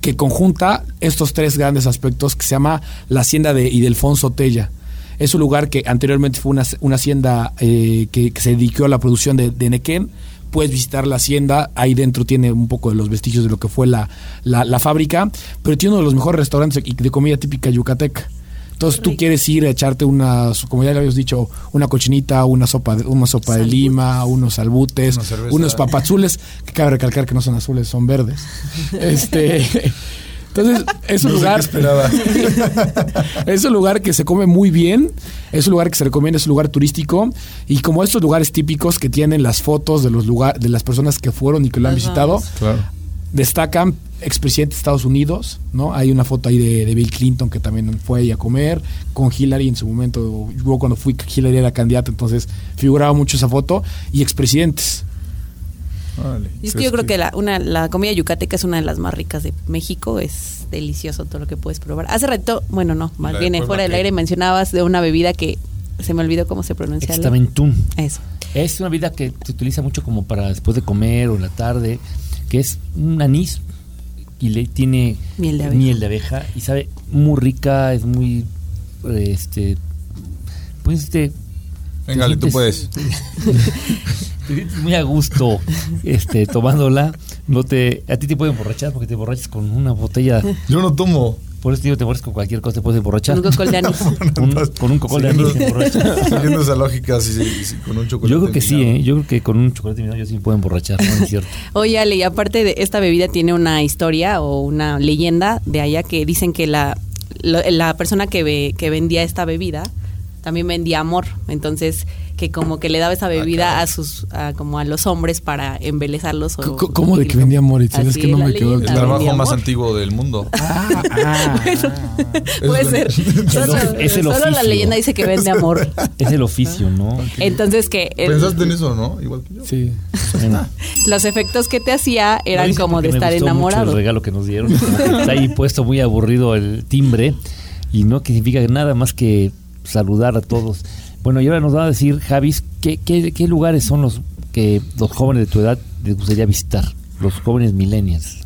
[SPEAKER 4] que conjunta estos tres grandes aspectos que se llama la hacienda de Idelfonso Tella. Es un lugar que anteriormente fue una, una hacienda eh, que, que se dedicó a la producción de, de Enequén. Puedes visitar la hacienda, ahí dentro tiene un poco de los vestigios de lo que fue la, la, la fábrica, pero tiene uno de los mejores restaurantes de comida típica yucateca. Entonces tú quieres ir a echarte una, como ya le habías dicho, una cochinita, una sopa, de- una sopa de lima, unos salbutes,
[SPEAKER 2] Una cerveza.
[SPEAKER 4] unos papazules, que cabe recalcar que no son azules, son verdes. [laughs] este, entonces [laughs] es un
[SPEAKER 2] No
[SPEAKER 4] lugar,
[SPEAKER 2] esperaba. [laughs]
[SPEAKER 4] es un lugar que se come muy bien, es un lugar que se recomienda, es un lugar turístico y como estos lugares típicos que tienen las fotos de los lugar, de las personas que fueron y que lo han visitado.
[SPEAKER 2] Claro.
[SPEAKER 4] destacan expresidente de Estados Unidos, ¿no? Hay una foto ahí de, de Bill Clinton que también fue ahí a comer, con Hillary en su momento, yo cuando fui, Hillary era candidata, entonces figuraba mucho esa foto, y expresidentes.
[SPEAKER 3] Y es que yo creo que la, una, la comida yucateca es una de las más ricas de México. Es delicioso todo lo que puedes probar. Hace rato, bueno, no, más
[SPEAKER 2] de
[SPEAKER 3] bien fuera del aire mencionabas de una bebida que se me olvidó cómo se pronuncia.
[SPEAKER 1] Extamentún.
[SPEAKER 3] Eso.
[SPEAKER 1] Es una bebida que se utiliza mucho como para después de comer o en la tarde, que es un anís y le tiene
[SPEAKER 3] Miel de abeja.
[SPEAKER 1] de abeja y sabe muy rica, es muy este pues este
[SPEAKER 2] Venga, tú puedes.
[SPEAKER 1] te sientes [laughs] muy a gusto este tomándola, no te a ti te puede emborrachar porque te emborrachas con una botella,
[SPEAKER 2] Yo no tomo.
[SPEAKER 1] por eso te digo, te emborrachas con cualquier cosa, te puedes emborrachar.
[SPEAKER 3] Un cocol de anís. [laughs]
[SPEAKER 1] Un- con un cocol de anís te emborrachas. [laughs]
[SPEAKER 2] Siguiendo esa lógica, sí, sí, sí, con un chocolate.
[SPEAKER 1] Yo creo que sí. ¿eh? yo creo que con un chocolate minado yo sí me puedo emborrachar, no es cierto.
[SPEAKER 3] Oye, Ale, y aparte de esta bebida tiene una historia o una leyenda de allá que dicen que la, lo- la persona que, ve- que vendía esta bebida también vendía amor. Entonces, que como que le daba esa bebida a sus a, como a los hombres para embelezarlos. o-
[SPEAKER 4] Co- ¿Cómo de que vendía amor? Y
[SPEAKER 3] Así
[SPEAKER 4] es que no me quedó
[SPEAKER 2] El trabajo más
[SPEAKER 3] amor.
[SPEAKER 2] antiguo del mundo.
[SPEAKER 4] Ah, ah,
[SPEAKER 3] Puede ser. Solo,
[SPEAKER 1] Es el
[SPEAKER 3] solo la leyenda dice que vende amor.
[SPEAKER 1] Es el oficio, ¿no?
[SPEAKER 3] Entonces que el-
[SPEAKER 2] ¿Pensaste en eso, no? Igual que yo.
[SPEAKER 4] sí.
[SPEAKER 1] Bueno, [laughs]
[SPEAKER 3] los efectos que te hacía eran como de
[SPEAKER 1] me
[SPEAKER 3] estar
[SPEAKER 1] gustó mucho
[SPEAKER 3] enamorado.
[SPEAKER 1] El regalo que nos dieron. que Está ahí puesto muy aburrido el timbre y no significa nada más que saludar a todos. Bueno, y ahora nos va a decir, Javis, ¿qué, qué, qué lugares son los que los jóvenes de tu edad les gustaría visitar? Los jóvenes millennials.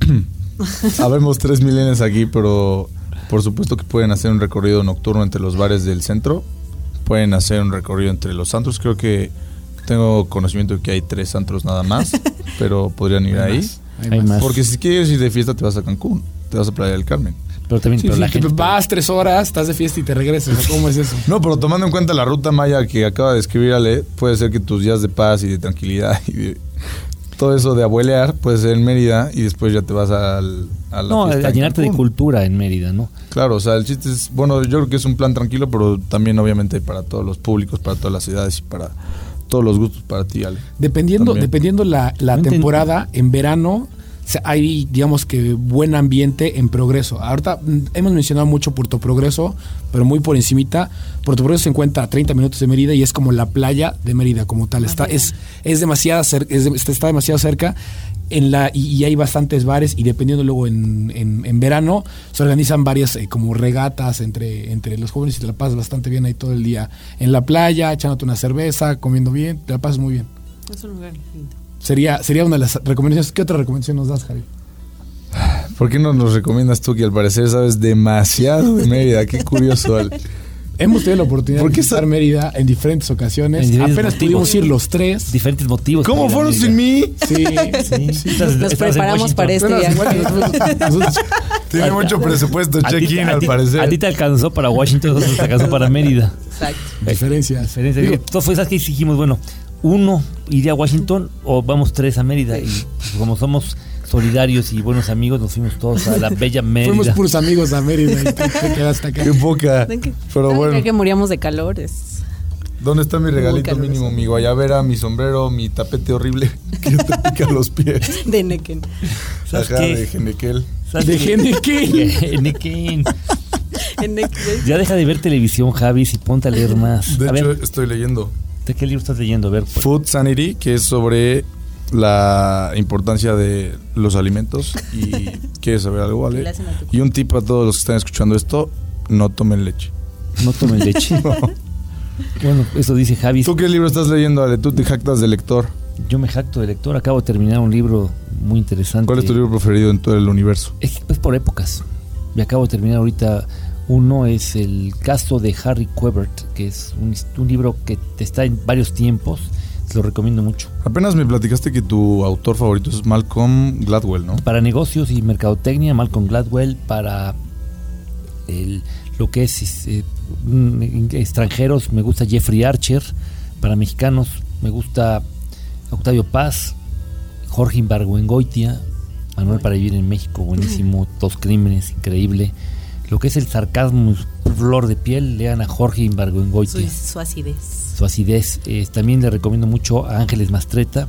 [SPEAKER 1] [coughs]
[SPEAKER 2] Habemos tres milenios aquí, pero por supuesto que pueden hacer un recorrido nocturno entre los bares del centro. Pueden hacer un recorrido entre los antros. Creo que tengo conocimiento de que hay tres antros nada más, [laughs] pero podrían ir ahí.
[SPEAKER 1] Hay más.
[SPEAKER 2] Porque si quieres ir de fiesta, te vas a Cancún, te vas a Playa del Carmen.
[SPEAKER 1] Pero también
[SPEAKER 4] Sí,
[SPEAKER 1] pero
[SPEAKER 4] sí,
[SPEAKER 1] la gente...
[SPEAKER 4] vas tres horas, estás de fiesta y te regresas. ¿o ¿Cómo es eso? [laughs]
[SPEAKER 2] No, pero tomando en cuenta la ruta maya que acaba de escribir Ale, puede ser que tus días de paz y de tranquilidad y de todo eso de abuelear puede ser en Mérida y después ya te vas al, a la
[SPEAKER 1] No,
[SPEAKER 2] fiesta
[SPEAKER 1] a
[SPEAKER 2] en
[SPEAKER 1] llenarte de cultura en Mérida, ¿no?
[SPEAKER 2] Claro, o sea, el chiste es, bueno, yo creo que es un plan tranquilo, pero también obviamente para todos los públicos, para todas las ciudades y para todos los gustos para ti, Ale.
[SPEAKER 4] Dependiendo,
[SPEAKER 2] También.
[SPEAKER 4] dependiendo la, la
[SPEAKER 1] No
[SPEAKER 4] temporada, en verano hay, digamos que, buen ambiente en Progreso. Ahorita mm, hemos mencionado mucho Puerto Progreso, pero muy por encimita. Puerto Progreso se encuentra a 30 minutos de Mérida y es como la playa de Mérida como tal. Está, es, es demasiado cer- es está demasiado cerca. En la, y, y hay bastantes bares y dependiendo luego en, en- en verano se organizan varias eh, como regatas entre, entre los jóvenes y te la pasas bastante bien ahí todo el día en la playa, echándote una cerveza, comiendo bien, te la pasas muy bien.
[SPEAKER 3] Es un lugar lindo.
[SPEAKER 4] Sería, sería una de las recomendaciones. ¿Qué otra recomendación nos das, Javi?
[SPEAKER 2] ¿Por qué no nos recomiendas tú que al parecer sabes demasiado de Mérida? Qué curioso.
[SPEAKER 4] Hemos tenido la oportunidad
[SPEAKER 2] ¿Por
[SPEAKER 4] de
[SPEAKER 2] qué
[SPEAKER 4] visitar
[SPEAKER 2] sa-
[SPEAKER 4] Mérida en diferentes ocasiones.
[SPEAKER 1] En diferentes
[SPEAKER 4] Apenas
[SPEAKER 1] motivos.
[SPEAKER 4] pudimos ir los tres.
[SPEAKER 1] Diferentes motivos.
[SPEAKER 2] ¿Cómo fueron sin mí?
[SPEAKER 4] Sí,
[SPEAKER 1] Sí, estás-
[SPEAKER 3] Nos preparamos para este viaje.
[SPEAKER 2] Tiene mucho presupuesto,
[SPEAKER 1] A ti-
[SPEAKER 2] check-in al parecer.
[SPEAKER 1] A ti te alcanzó para Washington, nosotros te alcanzó para Mérida.
[SPEAKER 3] Exacto.
[SPEAKER 4] diferencias.
[SPEAKER 1] Diferencia.
[SPEAKER 4] Digo,
[SPEAKER 1] Entonces fue esas que dijimos, bueno, uno iría a Washington o vamos tres a Mérida. Y pues, como somos solidarios y buenos amigos, nos fuimos todos a la bella [laughs]
[SPEAKER 4] fuimos
[SPEAKER 1] Mérida.
[SPEAKER 4] puros amigos a Mérida y te quedaste acá.
[SPEAKER 2] Qué poca.
[SPEAKER 3] ¿Ven que-
[SPEAKER 2] Pero
[SPEAKER 3] ¿saben
[SPEAKER 2] bueno,
[SPEAKER 3] que moríamos de calor? Es-
[SPEAKER 2] ¿dónde está mi regalito mínimo? Mi guayabera, mi sombrero, mi tapete horrible [laughs] que te pica los pies. [laughs]
[SPEAKER 3] de.
[SPEAKER 1] ¿Sabes
[SPEAKER 2] Ajá,
[SPEAKER 1] qué?
[SPEAKER 2] de Genequel.
[SPEAKER 1] ¿Sabes
[SPEAKER 4] De
[SPEAKER 3] Nequén.
[SPEAKER 1] Ya deja de ver televisión, Javi, y ponte a leer más.
[SPEAKER 2] De
[SPEAKER 1] a
[SPEAKER 2] hecho,
[SPEAKER 1] ver,
[SPEAKER 2] estoy leyendo
[SPEAKER 1] ¿de qué libro estás leyendo? A ver, pues.
[SPEAKER 2] Food Sanity, que es sobre la importancia de los alimentos. Y [laughs] quieres saber algo,
[SPEAKER 3] Le
[SPEAKER 2] ¿vale? Y un tip a todos los que están escuchando esto: no tomen leche.
[SPEAKER 1] no tomen leche. [laughs] Bueno, eso dice Javi.
[SPEAKER 2] ¿Tú qué libro estás leyendo, Ale? Tú te jactas de lector.
[SPEAKER 1] Yo me jacto de lector, acabo de terminar un libro muy interesante.
[SPEAKER 2] ¿Cuál es tu libro preferido en todo el universo?
[SPEAKER 1] Es, es por épocas. Me acabo de terminar ahorita. Uno es el caso de Harry Quebert, que es un, un libro que te está en varios tiempos. Te lo recomiendo mucho.
[SPEAKER 2] Apenas me platicaste que tu autor favorito es Malcolm Gladwell, ¿no?
[SPEAKER 1] Para negocios y mercadotecnia, Malcolm Gladwell. Para el- lo que es, es, eh, extranjeros, me gusta Jeffrey Archer. Para mexicanos, me gusta Octavio Paz, Jorge Imbargüengoitia, Manuel para vivir en México, buenísimo, Dos Crímenes, increíble. Lo que es el sarcasmo, flor de piel, lean a Jorge
[SPEAKER 3] Su,
[SPEAKER 1] Imbargüengoitia.
[SPEAKER 3] su acidez.
[SPEAKER 1] Su acidez. Eh, también le recomiendo mucho a Ángeles Mastreta,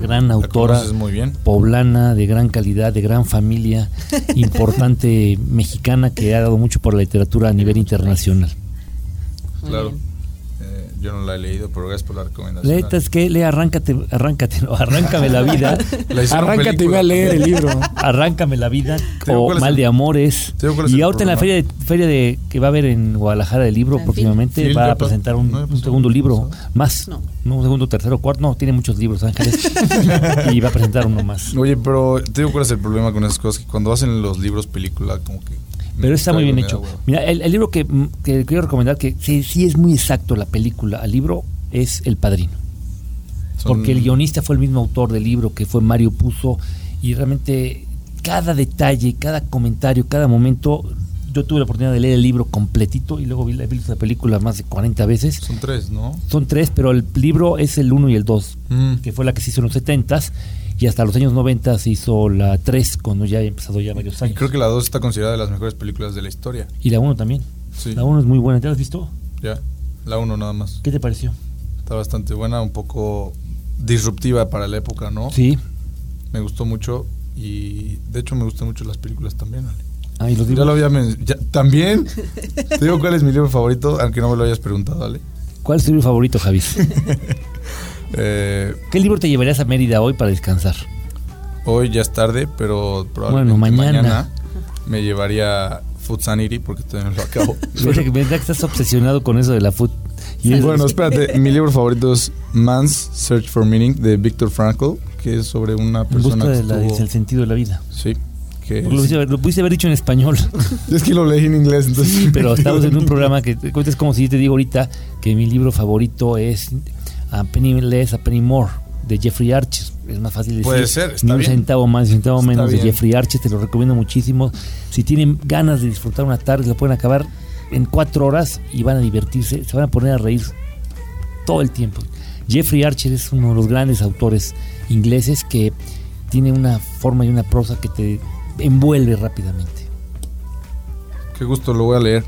[SPEAKER 1] gran autora
[SPEAKER 2] conoces muy bien.
[SPEAKER 1] poblana, de gran calidad, de gran familia, [laughs] importante mexicana que ha dado mucho por la literatura a nivel internacional.
[SPEAKER 3] Muy
[SPEAKER 2] Claro.
[SPEAKER 3] bien.
[SPEAKER 2] Yo no la he leído, pero gracias por la recomendación.
[SPEAKER 1] Neta, es que lee Arráncate, Arráncate, no, Arráncame la vida. [laughs]
[SPEAKER 2] La
[SPEAKER 4] Arráncate y ve a leer el libro. [laughs]
[SPEAKER 1] Arráncame la vida o Mal
[SPEAKER 2] el-
[SPEAKER 1] de Amores. Y ahorita en la feria, de, feria de que va a haber en Guadalajara del libro
[SPEAKER 3] Ah,
[SPEAKER 1] próximamente va a presentar un,
[SPEAKER 2] No, ya
[SPEAKER 1] un
[SPEAKER 2] pasó.
[SPEAKER 1] segundo libro más.
[SPEAKER 3] No.
[SPEAKER 1] No, un segundo, tercero, cuarto. No, tiene muchos libros, Ángeles. [laughs] y va a presentar uno más.
[SPEAKER 2] Oye, pero te digo cuál es el problema con esas cosas, que cuando hacen los libros película, como que...
[SPEAKER 1] Pero está muy bien hecho. Mira, el, el libro que, mm, que quiero recomendar, que sí, sí es muy exacto la película al libro, es El Padrino.
[SPEAKER 2] Son-
[SPEAKER 1] Porque el guionista fue el mismo autor del libro, que fue Mario Puzo, y realmente cada detalle, cada comentario, cada momento, yo tuve la oportunidad de leer el libro completito y luego vi la, vi la película más de 40 veces.
[SPEAKER 2] Son tres, ¿no?
[SPEAKER 1] Son tres, pero el libro es el 1 y el 2,
[SPEAKER 2] Mm.
[SPEAKER 1] que fue la que se hizo en los 70s, y hasta los años 90 se hizo la 3, cuando ya había empezado ya varios
[SPEAKER 2] Y
[SPEAKER 1] años.
[SPEAKER 2] creo que la dos está considerada de las mejores películas de la historia.
[SPEAKER 1] Y la 1 también.
[SPEAKER 2] Sí.
[SPEAKER 1] La 1 es muy buena, ¿te la has visto?
[SPEAKER 2] Ya, la uno nada más.
[SPEAKER 1] ¿Qué te pareció?
[SPEAKER 2] Está bastante buena, un poco disruptiva para la época, ¿no?
[SPEAKER 1] Sí.
[SPEAKER 2] Me gustó mucho y de hecho me gustan mucho las películas también, Ale.
[SPEAKER 1] Y los
[SPEAKER 2] Ya lo había men- ya- ¿También? Te digo cuál es mi libro favorito, aunque no me lo hayas preguntado, Ale.
[SPEAKER 1] ¿Cuál es tu libro favorito, Javis? [laughs]
[SPEAKER 2] Eh,
[SPEAKER 1] ¿Qué libro te llevarías a Mérida hoy para descansar?
[SPEAKER 2] hoy ya es tarde, pero probablemente
[SPEAKER 1] Bueno, mañana.
[SPEAKER 2] me llevaría Food Sanity porque todavía no lo acabo. [laughs]
[SPEAKER 1] Que estás obsesionado con eso de la food. Y es-
[SPEAKER 2] bueno, espérate, mi libro favorito es Man's Search for Meaning de Viktor Frankl, que es sobre una
[SPEAKER 1] en
[SPEAKER 2] persona que
[SPEAKER 1] de la-
[SPEAKER 2] estuvo-
[SPEAKER 1] del sentido de la vida.
[SPEAKER 2] Sí, que
[SPEAKER 1] lo, pudiste, haber- lo pudiste haber dicho en español. [laughs]
[SPEAKER 2] es que lo leí en inglés, entonces
[SPEAKER 1] Sí, pero estamos en un programa que es como si yo te digo ahorita que mi libro favorito es A Penny Less, A Penny More de Jeffrey Archer. Es más fácil decir.
[SPEAKER 2] Puede ser, está
[SPEAKER 1] un
[SPEAKER 2] bien.
[SPEAKER 1] centavo más, un centavo
[SPEAKER 2] Está
[SPEAKER 1] menos de
[SPEAKER 2] bien.
[SPEAKER 1] Jeffrey Archer. Te lo recomiendo muchísimo. Si tienen ganas de disfrutar una tarde, lo pueden acabar en cuatro horas y van a divertirse. Se van a poner a reír todo el tiempo. Jeffrey Archer es uno de los grandes autores ingleses que tiene una forma y una prosa que te envuelve rápidamente.
[SPEAKER 2] qué gusto lo voy a leer.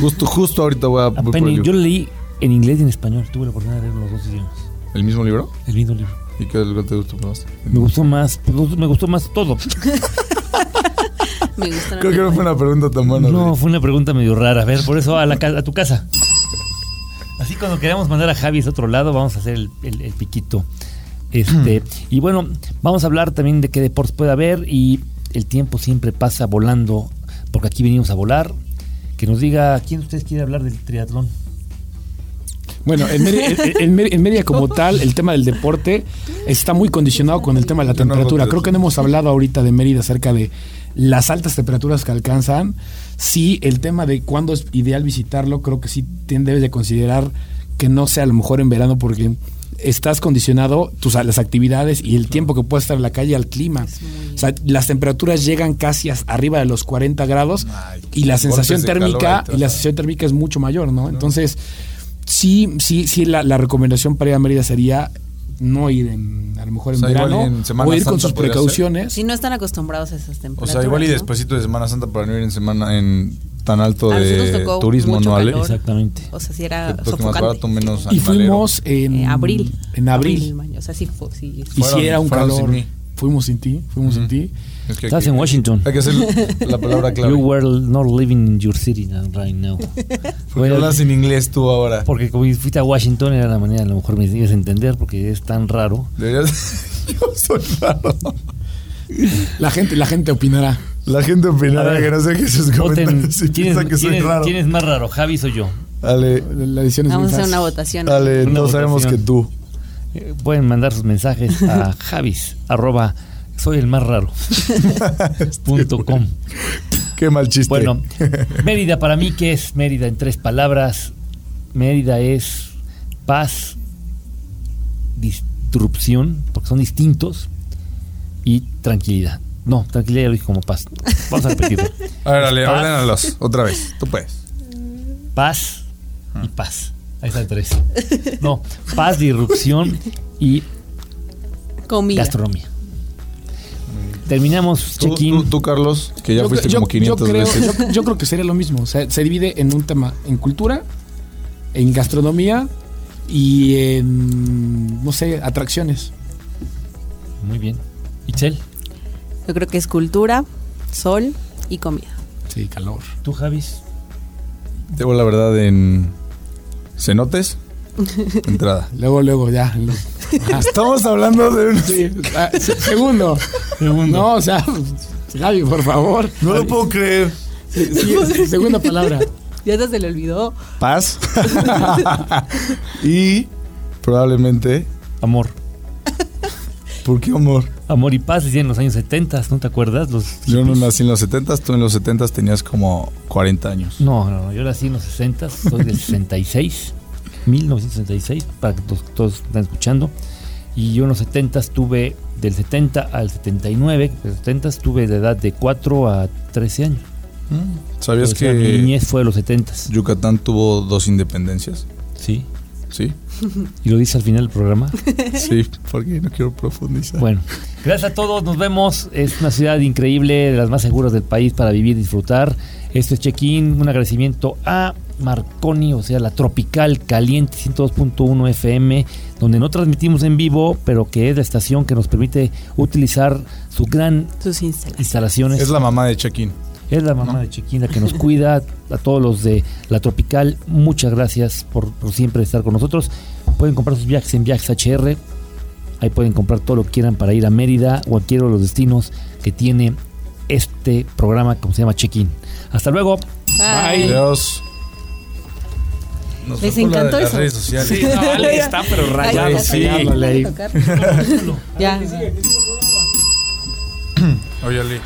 [SPEAKER 2] Justo, justo ahorita voy a
[SPEAKER 1] A
[SPEAKER 2] voy
[SPEAKER 1] Penny- yo lo leí en inglés y en español. Tuve la oportunidad de leer los dos idiomas.
[SPEAKER 2] ¿El mismo libro.
[SPEAKER 1] El mismo libro.
[SPEAKER 2] ¿Y qué es lo que te gustó más?
[SPEAKER 1] Me gustó más, me gustó más todo. [laughs]
[SPEAKER 3] Me gustan
[SPEAKER 2] Creo que no fue una pregunta tan buena.
[SPEAKER 1] No, fue una pregunta medio rara. A ver, por eso a, la, a tu casa. Así cuando queramos mandar a Javi a otro lado, vamos a hacer el, el- el piquito. Este, [clears throat] y bueno, vamos a hablar también de qué deportes puede haber y el tiempo siempre pasa volando, porque aquí venimos a volar. Que nos diga, ¿quién de ustedes quiere hablar del triatlón?
[SPEAKER 4] Bueno, en Mérida, en- Mérida- como tal, el tema del deporte está muy condicionado con el tema de la temperatura. Creo que no hemos hablado ahorita de Mérida acerca de las altas temperaturas que alcanzan. Sí, el tema de cuándo es ideal visitarlo, creo que sí debes de considerar que no sea a lo mejor en verano porque estás condicionado tus, las actividades y el tiempo que puedes estar en la calle al clima.
[SPEAKER 3] muy-
[SPEAKER 4] O sea, las temperaturas llegan casi as- arriba de los 40 grados
[SPEAKER 2] Ay,
[SPEAKER 4] y la sensación térmica y la sensación térmica es mucho mayor, ¿no? Entonces, sí, sí, sí, la, la recomendación para ir a Mérida sería no ir en, a lo mejor en
[SPEAKER 2] O sea,
[SPEAKER 4] verano
[SPEAKER 2] en
[SPEAKER 4] o ir con sus precauciones.
[SPEAKER 3] Si no están acostumbrados a esas
[SPEAKER 2] O
[SPEAKER 3] temperaturas.
[SPEAKER 2] sea, igual y
[SPEAKER 3] ¿no?
[SPEAKER 2] de Semana Santa para no ir en semana en tan alto
[SPEAKER 3] A nosotros
[SPEAKER 2] de turismo, ¿no, Ale?
[SPEAKER 3] calor.
[SPEAKER 1] Exactamente.
[SPEAKER 3] O sea, si era sofocante.
[SPEAKER 2] barato, menos
[SPEAKER 4] Y fuimos en
[SPEAKER 3] Eh, abril.
[SPEAKER 4] En abril.
[SPEAKER 3] O sea, sí. Sí,
[SPEAKER 4] Y
[SPEAKER 2] Fueron-
[SPEAKER 4] sí era un calor. Fuimos sin ti, fuimos sin ti.
[SPEAKER 2] Es que
[SPEAKER 1] Estás
[SPEAKER 2] que-
[SPEAKER 1] en Washington.
[SPEAKER 2] Hay que hacer la palabra clave.
[SPEAKER 1] You were not living in your city right now. [laughs]
[SPEAKER 2] Porque
[SPEAKER 1] Bueno,
[SPEAKER 2] hablas en inglés tú ahora.
[SPEAKER 1] porque como fuiste a Washington era la manera, a lo mejor me ibas a entender porque es tan raro.
[SPEAKER 2] Deberías... [laughs] Yo soy raro.
[SPEAKER 4] La gente, la gente opinará.
[SPEAKER 2] La gente opinará
[SPEAKER 1] ver,
[SPEAKER 2] que no sé qué sus comentarios y
[SPEAKER 1] ¿quién,
[SPEAKER 2] piensan que soy raro.
[SPEAKER 1] quién es más raro, Javi o yo?
[SPEAKER 2] Ale,
[SPEAKER 4] La edición es
[SPEAKER 3] Vamos
[SPEAKER 4] muy
[SPEAKER 3] a hacer una votación.
[SPEAKER 2] Ale,
[SPEAKER 1] Una
[SPEAKER 2] no sabemos que tú.
[SPEAKER 1] Eh, pueden mandar sus mensajes a [laughs] javis arroba soy el más raro [laughs] [laughs] punto com.
[SPEAKER 2] Qué mal chiste.
[SPEAKER 1] Bueno, Mérida para mí, ¿qué es Mérida en tres palabras? Mérida es paz, disrupción, porque son distintos, y tranquilidad. No, tranquilidad ya lo dije como paz. Vamos a repetirlo. [laughs]
[SPEAKER 2] a ver, Ale,
[SPEAKER 1] Paz.
[SPEAKER 2] ordénalos otra vez. Tú puedes.
[SPEAKER 1] Paz y paz. Ahí están tres. No, paz, disrupción y
[SPEAKER 3] Comida.
[SPEAKER 1] gastronomía. Terminamos
[SPEAKER 2] Tú,
[SPEAKER 1] check-in.
[SPEAKER 2] tú, tú, Carlos, que ya
[SPEAKER 4] Yo-
[SPEAKER 2] fuiste
[SPEAKER 4] yo-
[SPEAKER 2] como 500
[SPEAKER 4] yo creo,
[SPEAKER 2] veces.
[SPEAKER 4] Yo, yo creo que sería lo mismo. O sea, se divide en un tema en cultura, en gastronomía y en, no sé, atracciones.
[SPEAKER 1] Muy bien. Itzel,
[SPEAKER 3] Yo creo que es cultura, sol y comida.
[SPEAKER 4] Sí, calor.
[SPEAKER 1] tú, Javis.
[SPEAKER 2] Debo la verdad en cenotes, [laughs] Entrada.
[SPEAKER 4] Luego, luego, ya.
[SPEAKER 2] Estamos hablando de un...
[SPEAKER 4] Sí, ah, se- segundo. No, o sea, Gaby, por favor.
[SPEAKER 2] No lo puedo creer.
[SPEAKER 4] Sí, sí, segunda palabra.
[SPEAKER 3] Ya hasta se le olvidó.
[SPEAKER 2] Paz. [laughs] y probablemente...
[SPEAKER 1] Amor.
[SPEAKER 2] ¿Por qué amor?
[SPEAKER 1] Amor y paz decían en los años 70, ¿no te acuerdas? Los
[SPEAKER 2] Yo no nací en los 70, tú en los 70 tenías como 40 años.
[SPEAKER 1] No, no, no, yo nací en los 60, soy del 66, 1966, para que todos, todos estén escuchando. Y yo en los 70 tuve del 70 al 79, de los 70 tuve de edad de 4 a 13 años.
[SPEAKER 2] ¿Sabías
[SPEAKER 1] O sea, mi
[SPEAKER 2] que
[SPEAKER 1] niñez fue de los 70,
[SPEAKER 2] Yucatán tuvo dos independencias?
[SPEAKER 1] sí.
[SPEAKER 2] Sí,
[SPEAKER 1] Y lo dice al final del programa. [laughs]
[SPEAKER 2] sí, porque no quiero profundizar.
[SPEAKER 1] Bueno, gracias a todos, nos vemos. Es una ciudad increíble, de las más seguras del país para vivir y disfrutar. Esto es Check-in, un agradecimiento a Marconi, o sea, la Tropical Caliente 102.1 FM, donde no transmitimos en vivo, pero que es la estación que nos permite utilizar su gran
[SPEAKER 3] Sus instalaciones.
[SPEAKER 1] instalaciones.
[SPEAKER 2] Es la mamá de Check-in.
[SPEAKER 1] Es la mamá de Chequín la que nos cuida, a todos los de la Tropical, muchas gracias por, por siempre estar con nosotros. Pueden comprar sus viajes en Viajes HR, ahí pueden comprar todo lo que quieran para ir a Mérida o a cualquiera de los destinos que tiene este programa, como se llama Check-in. Hasta luego.
[SPEAKER 3] Bye.
[SPEAKER 2] Adiós. Nos
[SPEAKER 3] Les
[SPEAKER 2] con la
[SPEAKER 3] encantó
[SPEAKER 2] las redes sociales.
[SPEAKER 4] Sí, no, Ale está, pero rayado.
[SPEAKER 3] Ay,
[SPEAKER 2] sí.
[SPEAKER 3] Ya.
[SPEAKER 2] Oye, Ali.